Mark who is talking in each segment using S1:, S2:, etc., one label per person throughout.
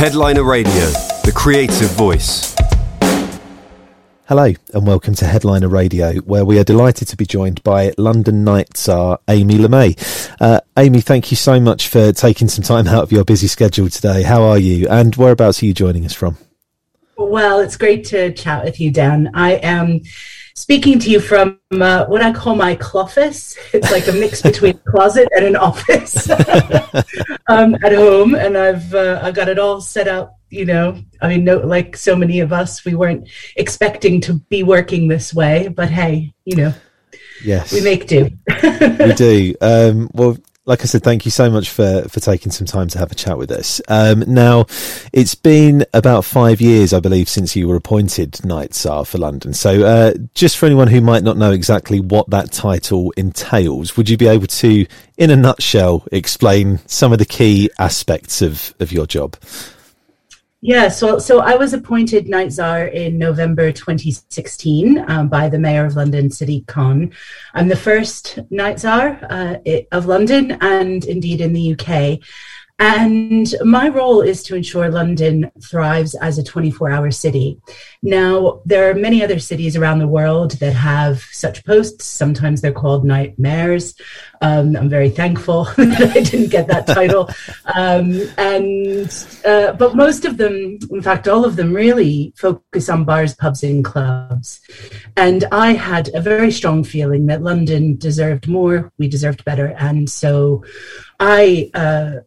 S1: Headliner Radio, the creative voice.
S2: Hello, and welcome to Headliner Radio, where we are delighted to be joined by London Night Tsar Amy Lamé. Uh, Amy, thank you so much for taking some time out of your busy schedule today. How are you, and whereabouts are you joining us from?
S3: Well, it's great to chat with you, Dan. I am speaking to you from uh, what I call my cloffice. It's like a mix between a closet and an office um, at home, and I've uh, I got it all set up. You know, I mean, no, like so many of us, we weren't expecting to be working this way, but hey, you know,
S2: yes,
S3: we make do.
S2: we do. Um, well, like I said, thank you so much for, for taking some time to have a chat with us. Um, now, it's been about five years, I believe, since you were appointed Night Tsar for London. So, uh, just for anyone who might not know exactly what that title entails, would you be able to, in a nutshell, explain some of the key aspects of, of your job?
S3: Yeah, so so I was appointed Night Czar in November 2016 um, by the Mayor of London, Sadiq Khan. I'm the first Night Czar uh, of London and indeed in the UK. And my role is to ensure London thrives as a 24 hour city. Now, there are many other cities around the world that have such posts. Sometimes they're called nightmares. Um, I'm very thankful that I didn't get that title. Um, and, uh, but most of them, in fact, all of them really focus on bars, pubs, and clubs. And I had a very strong feeling that London deserved more, we deserved better. And so I, uh,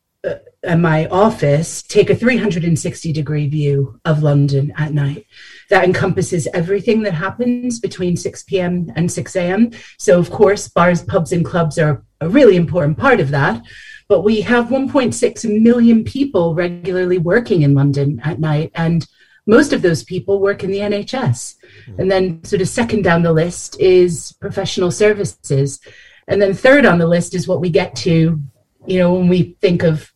S3: my office take a 360 degree view of London at night. That encompasses everything that happens between 6 p.m. and 6 a.m. So, of course, bars, pubs, and clubs are a really important part of that. But we have 1.6 million people regularly working in London at night. And most of those people work in the NHS. Mm-hmm. And then, sort of, second down the list is professional services. And then, third on the list is what we get to, you know, when we think of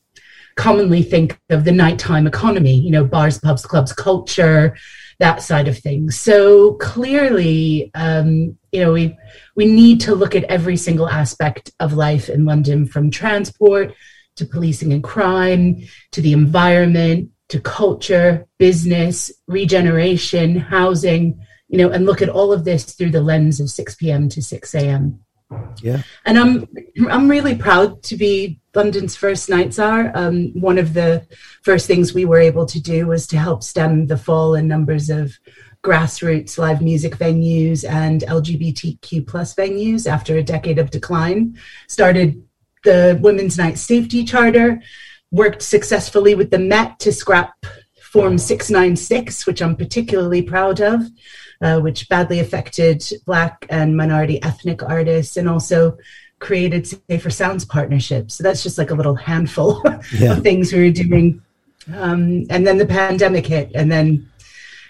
S3: commonly think of the nighttime economy, you know, bars, pubs, clubs, culture, that side of things. So clearly, um, you know, we we need to look at every single aspect of life in London, from transport to policing and crime to the environment to culture, business, regeneration, housing, you know, and look at all of this through the lens of 6 p.m. to 6 a.m.
S2: Yeah.
S3: And I'm I'm really proud to be London's first Night Czar, Um, one of the first things we were able to do was to help stem the fall in numbers of grassroots live music venues and LGBTQ plus venues after a decade of decline. Started the Women's Night Safety Charter, worked successfully with the Met to scrap Form 696, which I'm particularly proud of uh, which badly affected Black and minority ethnic artists, and also created Safer Sounds partnerships. So that's just like a little handful yeah. of things we were doing. Um, and then the pandemic hit, and then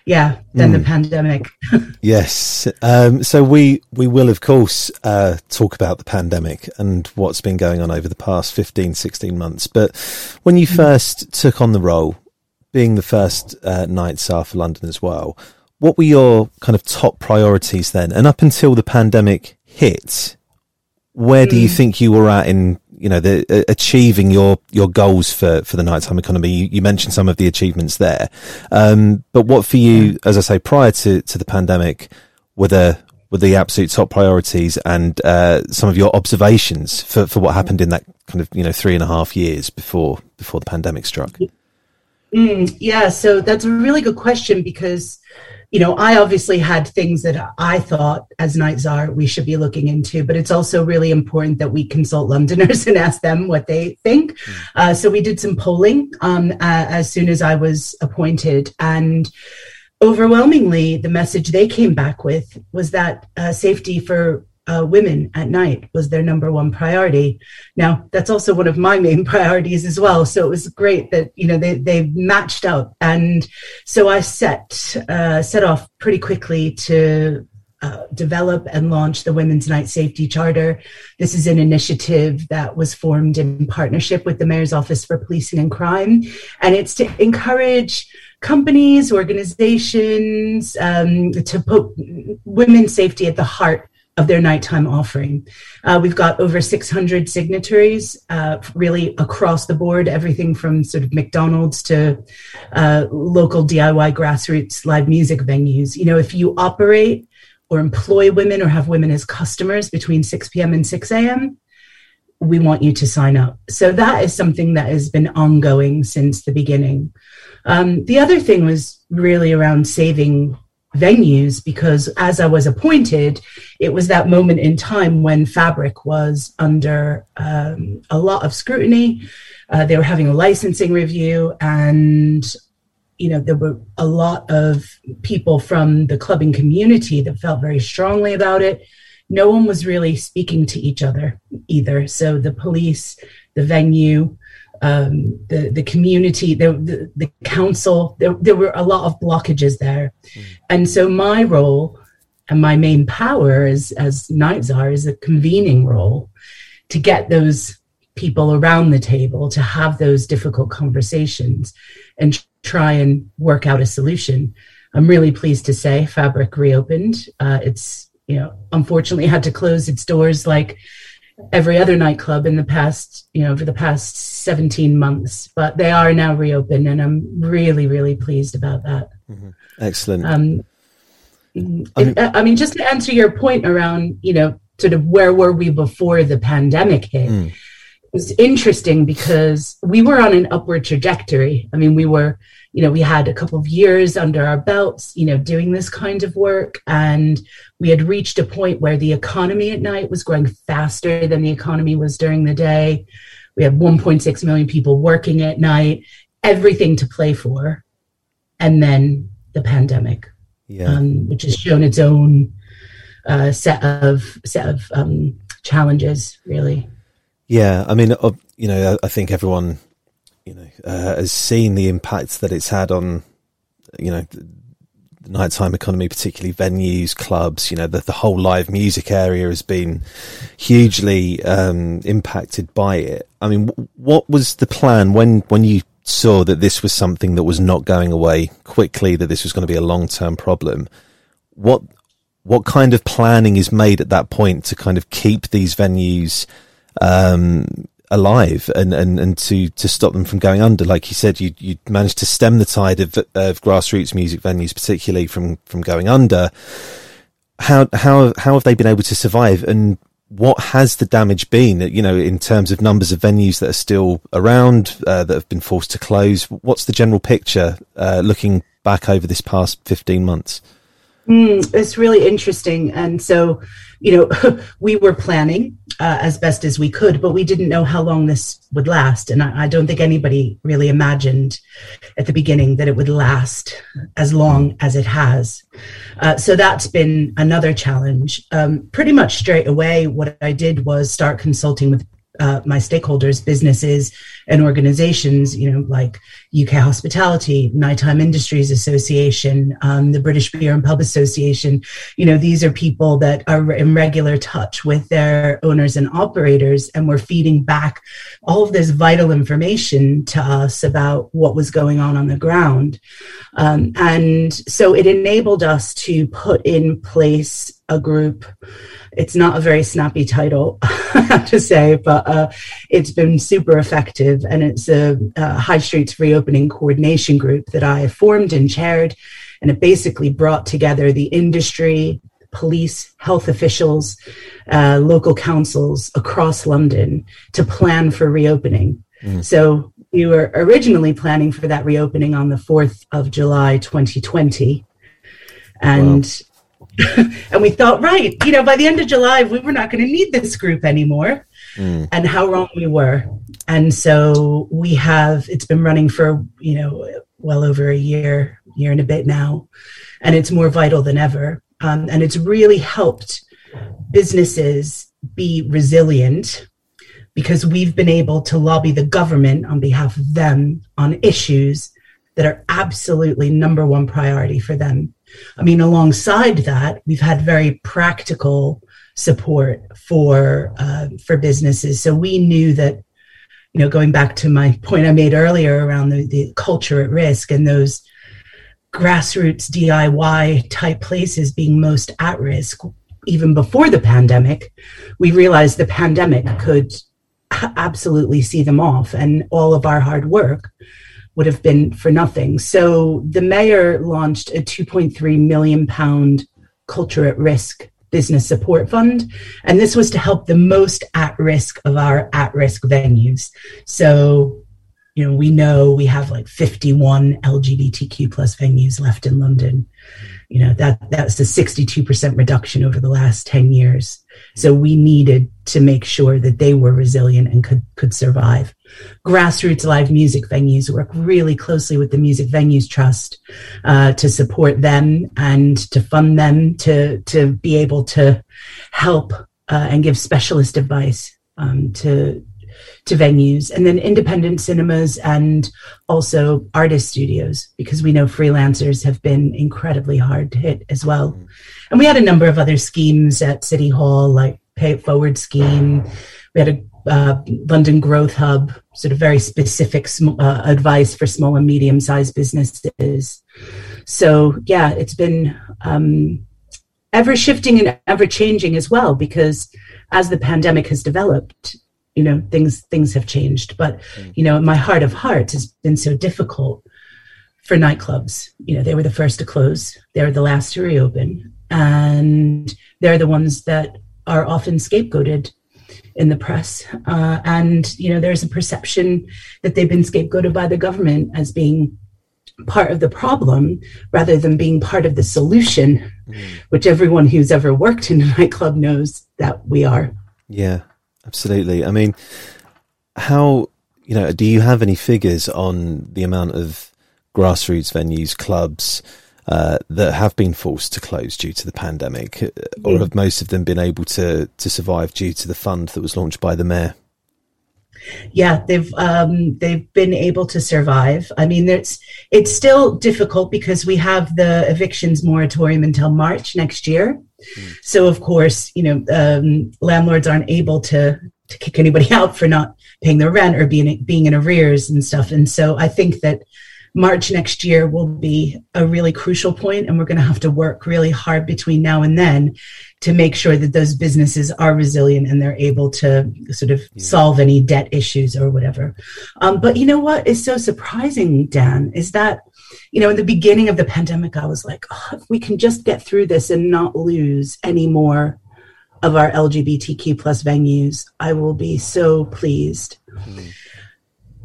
S3: yeah, then mm. the pandemic.
S2: yes. Um, so we we will of course uh, talk about the pandemic and what's been going on over the past 15, 16 months. But when you mm. first took on the role, being the first uh, night Tsar for London as well, what were your kind of top priorities then? And up until the pandemic hit, where do you hmm. think you were at in you know the uh, achieving your your goals for for the nighttime economy? You, you mentioned some of the achievements there, um, but what for you, as I say, prior to to the pandemic, were the were the absolute top priorities and uh, some of your observations for, for what happened in that kind of you know three and a half years before before the pandemic struck?
S3: Mm, yeah, so that's a really good question because you know, I obviously had things that I thought as Night Tsar we should be looking into, but it's also really important that we consult Londoners and ask them what they think. Mm. Uh, so we did some polling um, uh, as soon as I was appointed, and overwhelmingly, the message they came back with was that uh, safety for uh, women at night was their number one priority. Now, that's also one of my main priorities as well. So it was great that you know they they matched up, and so I set uh, set off pretty quickly to. Uh, develop and launch the Women's Night Safety Charter. This is an initiative that was formed in partnership with the Mayor's Office for Policing and Crime, and it's to encourage companies, organizations um, to put women's safety at the heart of their nighttime offering. Uh, we've got over 600 signatories, uh, really across the board, everything from sort of McDonald's to uh, local DIY grassroots live music venues. You know, if you operate or employ women or have women as customers between 6 p.m. and 6 a.m., we want you to sign up. So that is something that has been ongoing since the beginning. Um, the other thing was really around saving venues because as I was appointed, it was that moment in time when Fabric was under um, a lot of scrutiny. Uh, they were having a licensing review, and you know there were a lot of people from the clubbing community that felt very strongly about it. No one was really speaking to each other either. So the police, the venue, um, the the community, the, the, the council. There there were a lot of blockages there, mm. and so my role and my main power as as night czar is a convening role to get those people around the table to have those difficult conversations and try and work out a solution. I'm really pleased to say Fabric reopened. Uh, it's you know unfortunately had to close its doors like every other nightclub in the past, you know, for the past 17 months, but they are now reopened and I'm really, really pleased about that.
S2: Mm-hmm. Excellent. Um,
S3: I mean, I mean, just to answer your point around, you know, sort of where were we before the pandemic hit? Mm. It's interesting because we were on an upward trajectory. I mean, we were you know, we had a couple of years under our belts, you know, doing this kind of work. And we had reached a point where the economy at night was growing faster than the economy was during the day. We had 1.6 million people working at night, everything to play for. And then the pandemic, yeah. um, which has shown its own uh, set of set of um, challenges, really.
S2: Yeah, I mean, uh, you know, I think everyone you know, uh, has seen the impact that it's had on, you know, the, nighttime economy, particularly venues, clubs. You know, the, the whole live music area has been hugely um, impacted by it. I mean, w- what was the plan when when you saw that this was something that was not going away quickly, that this was going to be a long term problem? What what kind of planning is made at that point to kind of keep these venues um, alive and, and, and to, to stop them from going under. Like you said, you, you managed to stem the tide of, of grassroots music venues, particularly from, from going under. How, how, how have they been able to survive? And what has the damage been, you know, in terms of numbers of venues that are still around, uh, that have been forced to close? What's the general picture, uh, looking back over this past 15 months?
S3: Mm, it's really interesting. And so, you know, we were planning uh, as best as we could, but we didn't know how long this would last. And I, I, don't think anybody really imagined at the beginning that it would last as long as it has. Uh, so that's been another challenge. Um, pretty much straight away, what I did was start consulting with uh, my stakeholders, businesses and organizations, you know, like UK Hospitality, Nighttime Industries Association, um, the British Beer and Pub Association. You know, these are people that are in regular touch with their owners and operators, and we're feeding back all of this vital information to us about what was going on on the ground. Um, and so it enabled us to put in place a group it's not a very snappy title, I have to say, but uh, it's been super effective. And it's a, a, High Streets Reopening Coordination Group that I formed and chaired. And it basically brought together the industry, police, health officials, uh, local councils across London to plan for reopening. Mm. So we were originally planning for that reopening on the 4th of July 2020. And wow. and we thought, right, you know, by the end of July, we were not going to need this group anymore. Mm. And how wrong we were. And so we have, it's been running for, you know, well over a year, year and a bit now. And it's more vital than ever. Um, and it's really helped businesses be resilient because we've been able to lobby the government on behalf of them on issues that are absolutely number one priority for them. I mean, alongside that, we've had very practical support for uh, for businesses. So we knew that, you know, going back to my point I made earlier around the, the culture at risk and those grassroots DIY type places being most at risk, even before the pandemic, we realized the pandemic could absolutely see them off, and all of our hard work would have been for nothing. So the mayor launched a 2.3 million pound culture at risk business support fund. And this was to help the most at risk of our at risk venues. So you know we know we have like 51 lgbtq plus venues left in london. You know that that's a 62% reduction over the last 10 years. So we needed to make sure that they were resilient and could could survive grassroots live music venues work really closely with the music venues trust uh, to support them and to fund them to to be able to help uh, and give specialist advice um, to to venues and then independent cinemas and also artist studios because we know freelancers have been incredibly hard hit as well. And we had a number of other schemes at city hall like pay it forward scheme. We had a uh, london growth hub sort of very specific sm- uh, advice for small and medium sized businesses. So yeah it's been um, ever shifting and ever changing as well because as the pandemic has developed you know things things have changed. But mm. you know my heart of hearts has been so difficult for nightclubs. You know they were the first to close. They were the last to reopen. And they're the ones that are often scapegoated in the press uh, and you know there's a perception that they've been scapegoated by the government as being part of the problem rather than being part of the solution mm. which everyone who's ever worked in a nightclub knows that we are
S2: yeah Absolutely. I mean, how you know? Do you have any figures on the amount of grassroots venues, clubs uh, that have been forced to close due to the pandemic, or mm. have most of them been able to to survive due to the fund that was launched by the mayor?
S3: yeah they've um, they've been able to survive i mean it's it's still difficult because we have the evictions moratorium until march next year mm. so of course you know um, landlords aren't able to to kick anybody out for not paying their rent or being being in arrears and stuff and so i think that March next year will be a really crucial point, and we're going to have to work really hard between now and then to make sure that those businesses are resilient and they're able to sort of yeah. solve any debt issues or whatever. Um, but you know what is so surprising, Dan, is that you know in the beginning of the pandemic, I was like, oh, if we can just get through this and not lose any more of our LGBTQ plus venues, I will be so pleased. Mm-hmm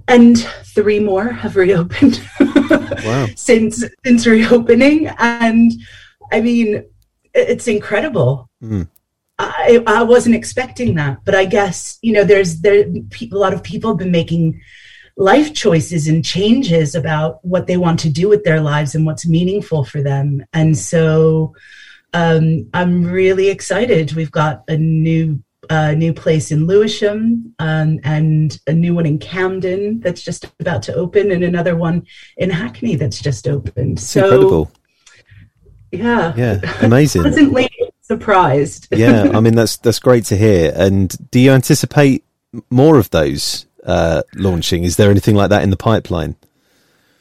S3: and three more have reopened wow. since since reopening and i mean it's incredible mm. I, I wasn't expecting that but i guess you know there's there a lot of people have been making life choices and changes about what they want to do with their lives and what's meaningful for them and so um, i'm really excited we've got a new a new place in Lewisham um, and a new one in Camden that's just about to open, and another one in Hackney that's just opened.
S2: It's so, incredible.
S3: Yeah,
S2: yeah, amazing.
S3: Pleasantly surprised.
S2: yeah, I mean that's that's great to hear. And do you anticipate more of those uh, launching? Is there anything like that in the pipeline?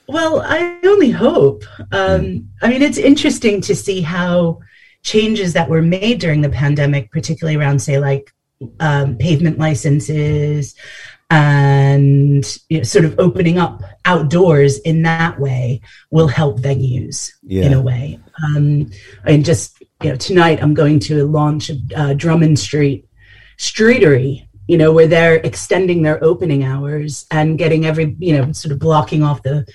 S3: Well, I only hope. Um, mm. I mean, it's interesting to see how changes that were made during the pandemic, particularly around, say, like um, pavement licenses and you know, sort of opening up outdoors in that way will help venues yeah. in a way. Um, and just you know, tonight I'm going to launch uh, Drummond Street Streetery. You know, where they're extending their opening hours and getting every, you know, sort of blocking off the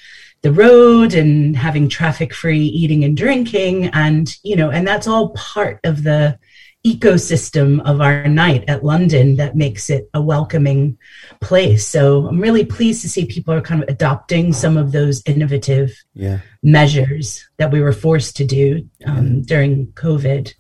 S3: the road and having traffic free eating and drinking and you know and that's all part of the ecosystem of our night at london that makes it a welcoming place so i'm really pleased to see people are kind of adopting some of those innovative
S2: yeah.
S3: measures that we were forced to do um, yeah. during covid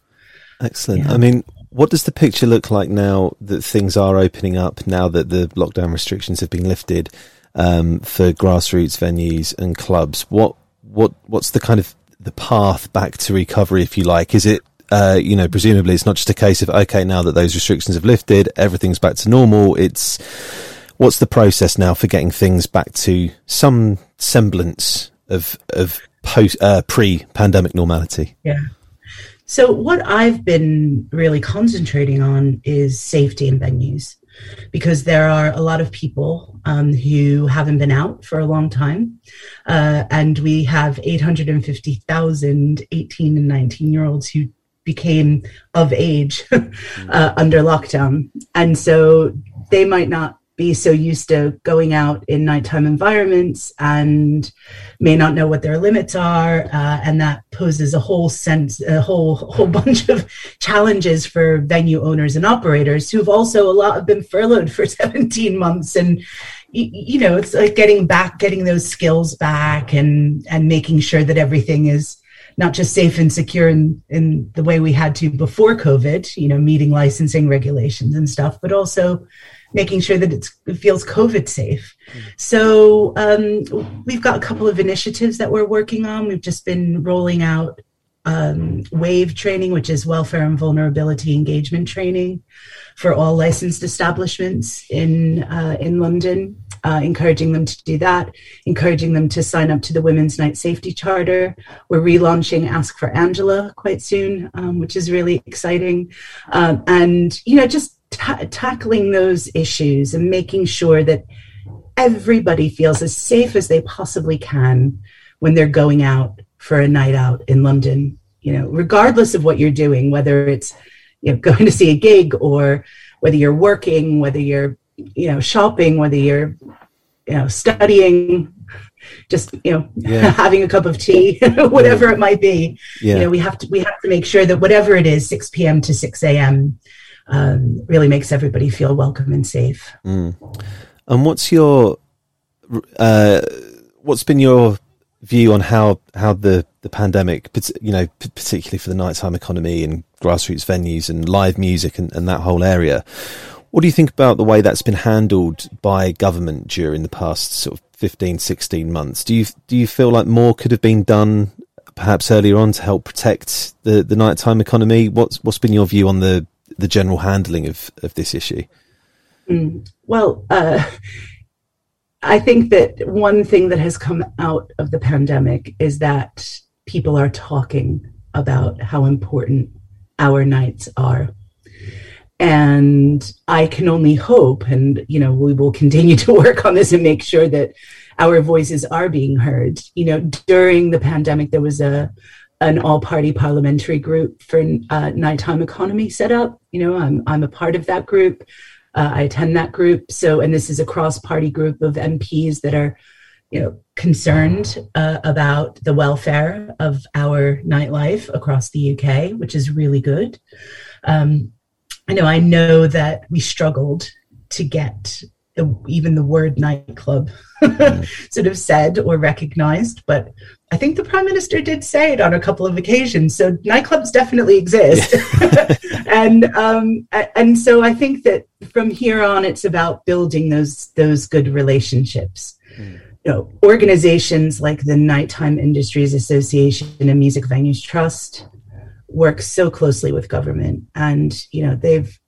S2: excellent yeah. i mean what does the picture look like now that things are opening up now that the lockdown restrictions have been lifted um, for grassroots venues and clubs. What what what's the kind of the path back to recovery, if you like? Is it uh, you know, presumably it's not just a case of okay, now that those restrictions have lifted, everything's back to normal. It's what's the process now for getting things back to some semblance of of post uh, pre-pandemic normality?
S3: Yeah. So, what I've been really concentrating on is safety in venues because there are a lot of people um, who haven't been out for a long time. Uh, and we have 850,000 18 and 19 year olds who became of age uh, under lockdown. And so they might not be so used to going out in nighttime environments and may not know what their limits are uh, and that poses a whole sense a whole whole bunch of challenges for venue owners and operators who've also a lot have been furloughed for 17 months. And you know it's like getting back getting those skills back and and making sure that everything is not just safe and secure in, in the way we had to before covid you know meeting licensing regulations and stuff but also making sure that it feels COVID safe. So um, we've got a couple of initiatives that we're working on. We've just been rolling out um, WAVE training, which is welfare and vulnerability engagement training for all licensed establishments in uh, in London. Uh, encouraging them to do that, encouraging them to sign up to the Women's Night Safety Charter. We're relaunching Ask for Angela quite soon, um, which is really exciting. Um, and, you know, just tackling those issues and making sure that everybody feels as safe as they possibly can when they're going out for a night out in London, you know, regardless of what you're doing, whether it's you know going to see a gig or whether you're working, whether you're you know shopping, whether you're you know studying, just you know yeah. having a cup of tea, whatever yeah. it might be. Yeah. You know, we have to we have to make sure that whatever it is, 6 p.m. to 6 a.m um, really makes everybody feel welcome and safe.
S2: Mm. And what's your uh, what's been your view on how how the the pandemic, you know, particularly for the nighttime economy and grassroots venues and live music and, and that whole area. What do you think about the way that's been handled by government during the past sort of 15, 16 months? Do you do you feel like more could have been done perhaps earlier on to help protect the, the nighttime economy? What's what's been your view on the the general handling of, of this issue?
S3: Mm, well, uh, I think that one thing that has come out of the pandemic is that people are talking about how important our nights are. And I can only hope, and you know, we will continue to work on this and make sure that our voices are being heard. You know, during the pandemic, there was a an all-party parliamentary group for uh, nighttime economy set up. You know, I'm I'm a part of that group. Uh, I attend that group. So, and this is a cross-party group of MPs that are, you know, concerned uh, about the welfare of our nightlife across the UK, which is really good. Um, I know I know that we struggled to get the, even the word nightclub sort of said or recognized, but I think the prime minister did say it on a couple of occasions. So nightclubs definitely exist, and um, and so I think that from here on, it's about building those those good relationships. Mm. You know, organizations like the Nighttime Industries Association and Music Venues Trust work so closely with government, and you know they've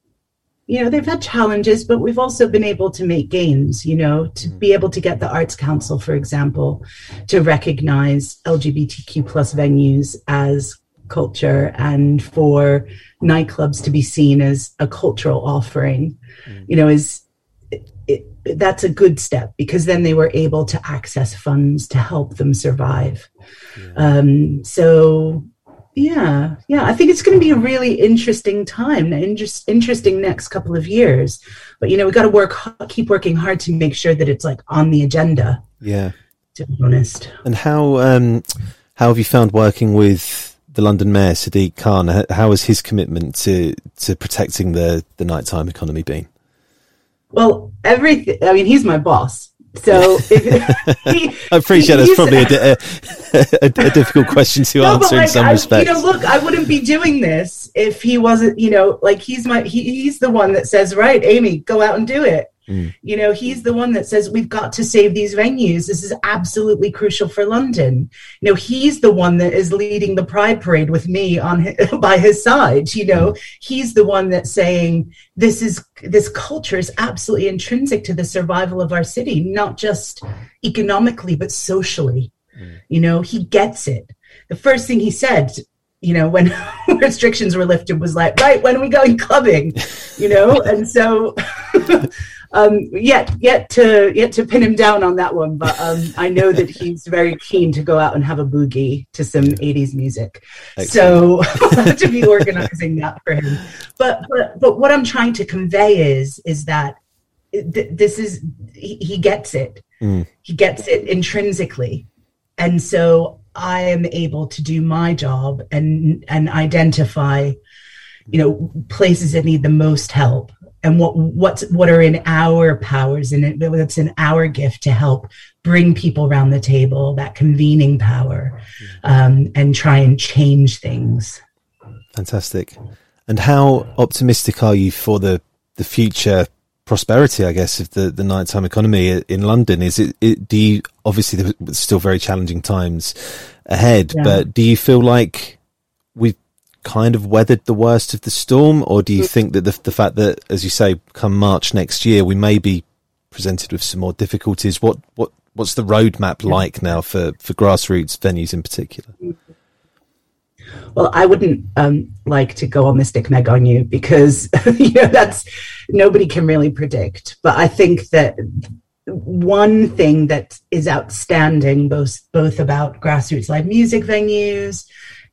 S3: you know they've had challenges but we've also been able to make gains you know to mm-hmm. be able to get the arts council for example to recognize lgbtq plus venues as culture and for nightclubs to be seen as a cultural offering mm. you know is it, it, that's a good step because then they were able to access funds to help them survive yeah. um, so yeah, yeah. I think it's going to be a really interesting time, inter- interesting next couple of years. But you know, we got to work, keep working hard to make sure that it's like on the agenda.
S2: Yeah,
S3: to be honest.
S2: And how um, how have you found working with the London Mayor Sadiq Khan? How has his commitment to to protecting the the nighttime economy been?
S3: Well, everything. I mean, he's my boss. So
S2: he, I appreciate that's probably a, a, a, difficult question to no, answer like, in some
S3: I,
S2: respects.
S3: You know, look, I wouldn't be doing this if he wasn't. You know, like he's my he, he's the one that says, "Right, Amy, go out and do it." Mm. You know, he's the one that says we've got to save these venues. This is absolutely crucial for London. You know, he's the one that is leading the Pride Parade with me on his, by his side. You know, he's the one that's saying this is this culture is absolutely intrinsic to the survival of our city, not just economically but socially. Mm. You know, he gets it. The first thing he said you know, when restrictions were lifted, was like, right, when are we going clubbing? You know, and so um, yet yet to yet to pin him down on that one, but um, I know that he's very keen to go out and have a boogie to some '80s music. Excellent. So I'll have to be organizing that for him. But but but what I'm trying to convey is is that th- this is he, he gets it. Mm. He gets it intrinsically, and so I am able to do my job and and identify, you know, places that need the most help and what what's what are in our powers and what's in our gift to help bring people around the table that convening power um, and try and change things.
S2: Fantastic. And how optimistic are you for the the future prosperity i guess of the the nighttime economy in london is it, it do you obviously there's still very challenging times ahead yeah. but do you feel like we've kind of weathered the worst of the storm, or do you mm. think that the, the fact that, as you say, come March next year, we may be presented with some more difficulties? What what what's the roadmap like now for for grassroots venues in particular?
S3: Well, I wouldn't um, like to go on the Mystic Meg on you because you know that's nobody can really predict. But I think that one thing that is outstanding, both both about grassroots live music venues,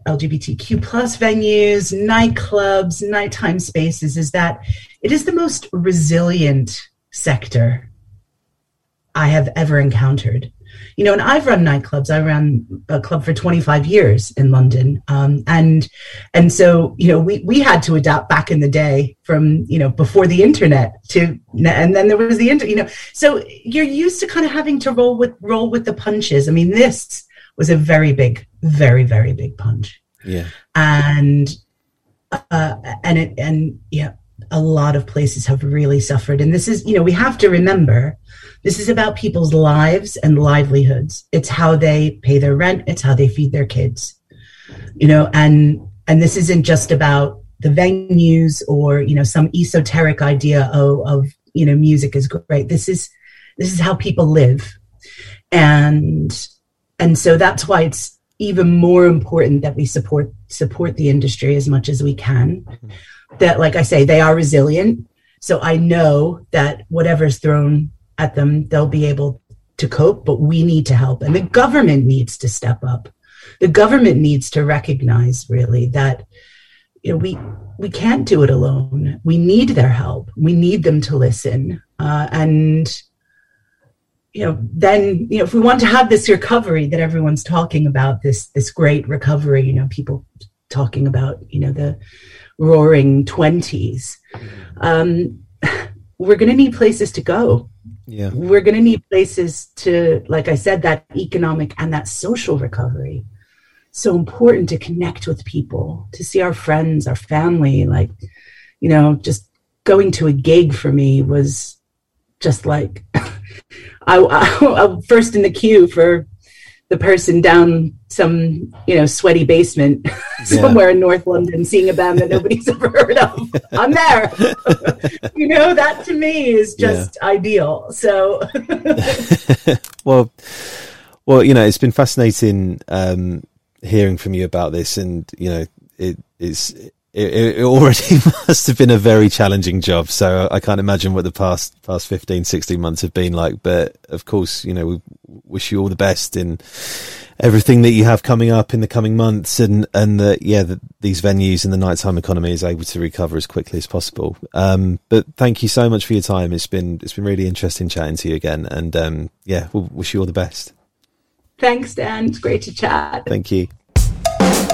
S3: LGBTQ plus venues, nightclubs, nighttime spaces is that it is the most resilient sector I have ever encountered. You know, and I've run nightclubs. I ran a club for 25 years in London, um, and and so you know we we had to adapt back in the day from you know before the internet to and then there was the internet. You know, so you're used to kind of having to roll with roll with the punches. I mean, this was a very big, very, very big punch.
S2: Yeah.
S3: And uh, and it and yeah, a lot of places have really suffered. And this is, you know, we have to remember this is about people's lives and livelihoods. It's how they pay their rent, it's how they feed their kids. You know, and and this isn't just about the venues or, you know, some esoteric idea of, of you know, music is great. This is this is how people live. And and so that's why it's even more important that we support support the industry as much as we can mm-hmm. That like i say they are resilient. So i know that whatever's thrown at them they'll be able to cope but we need to help. And the government needs to step up. The government needs to recognize really that you know we we can't do it alone. We need their help. We need them to listen. Uh, and you know, then you know, if we want to have this recovery that everyone's talking about, this this great recovery, you know, people talking about, you know, the roaring twenties, um, we're going to need places to go.
S2: Yeah,
S3: we're going to need places to, like I said, that economic and that social recovery. So important to connect with people, to see our friends, our family. Like, you know, just going to a gig for me was just like I, I, I first in the queue for the person down some you know sweaty basement somewhere yeah. in North London, seeing a band that nobody's ever heard of. I'm there. you know that to me is just yeah. ideal. So,
S2: well, well, you know, it's been fascinating um, hearing from you about this, and you know, it, it's it, it, already must have been a very challenging job. So I can't imagine what the past past 15, 16 months have been like. But of course, you know, we wish you all the best in everything that you have coming up in the coming months, and and that yeah, that these venues and the nighttime economy is able to recover as quickly as possible. Um, but thank you so much for your time. It's been it's been really interesting chatting to you again, and um, yeah, we'll wish you all the best.
S3: Thanks, Dan. It's great to chat.
S2: Thank you.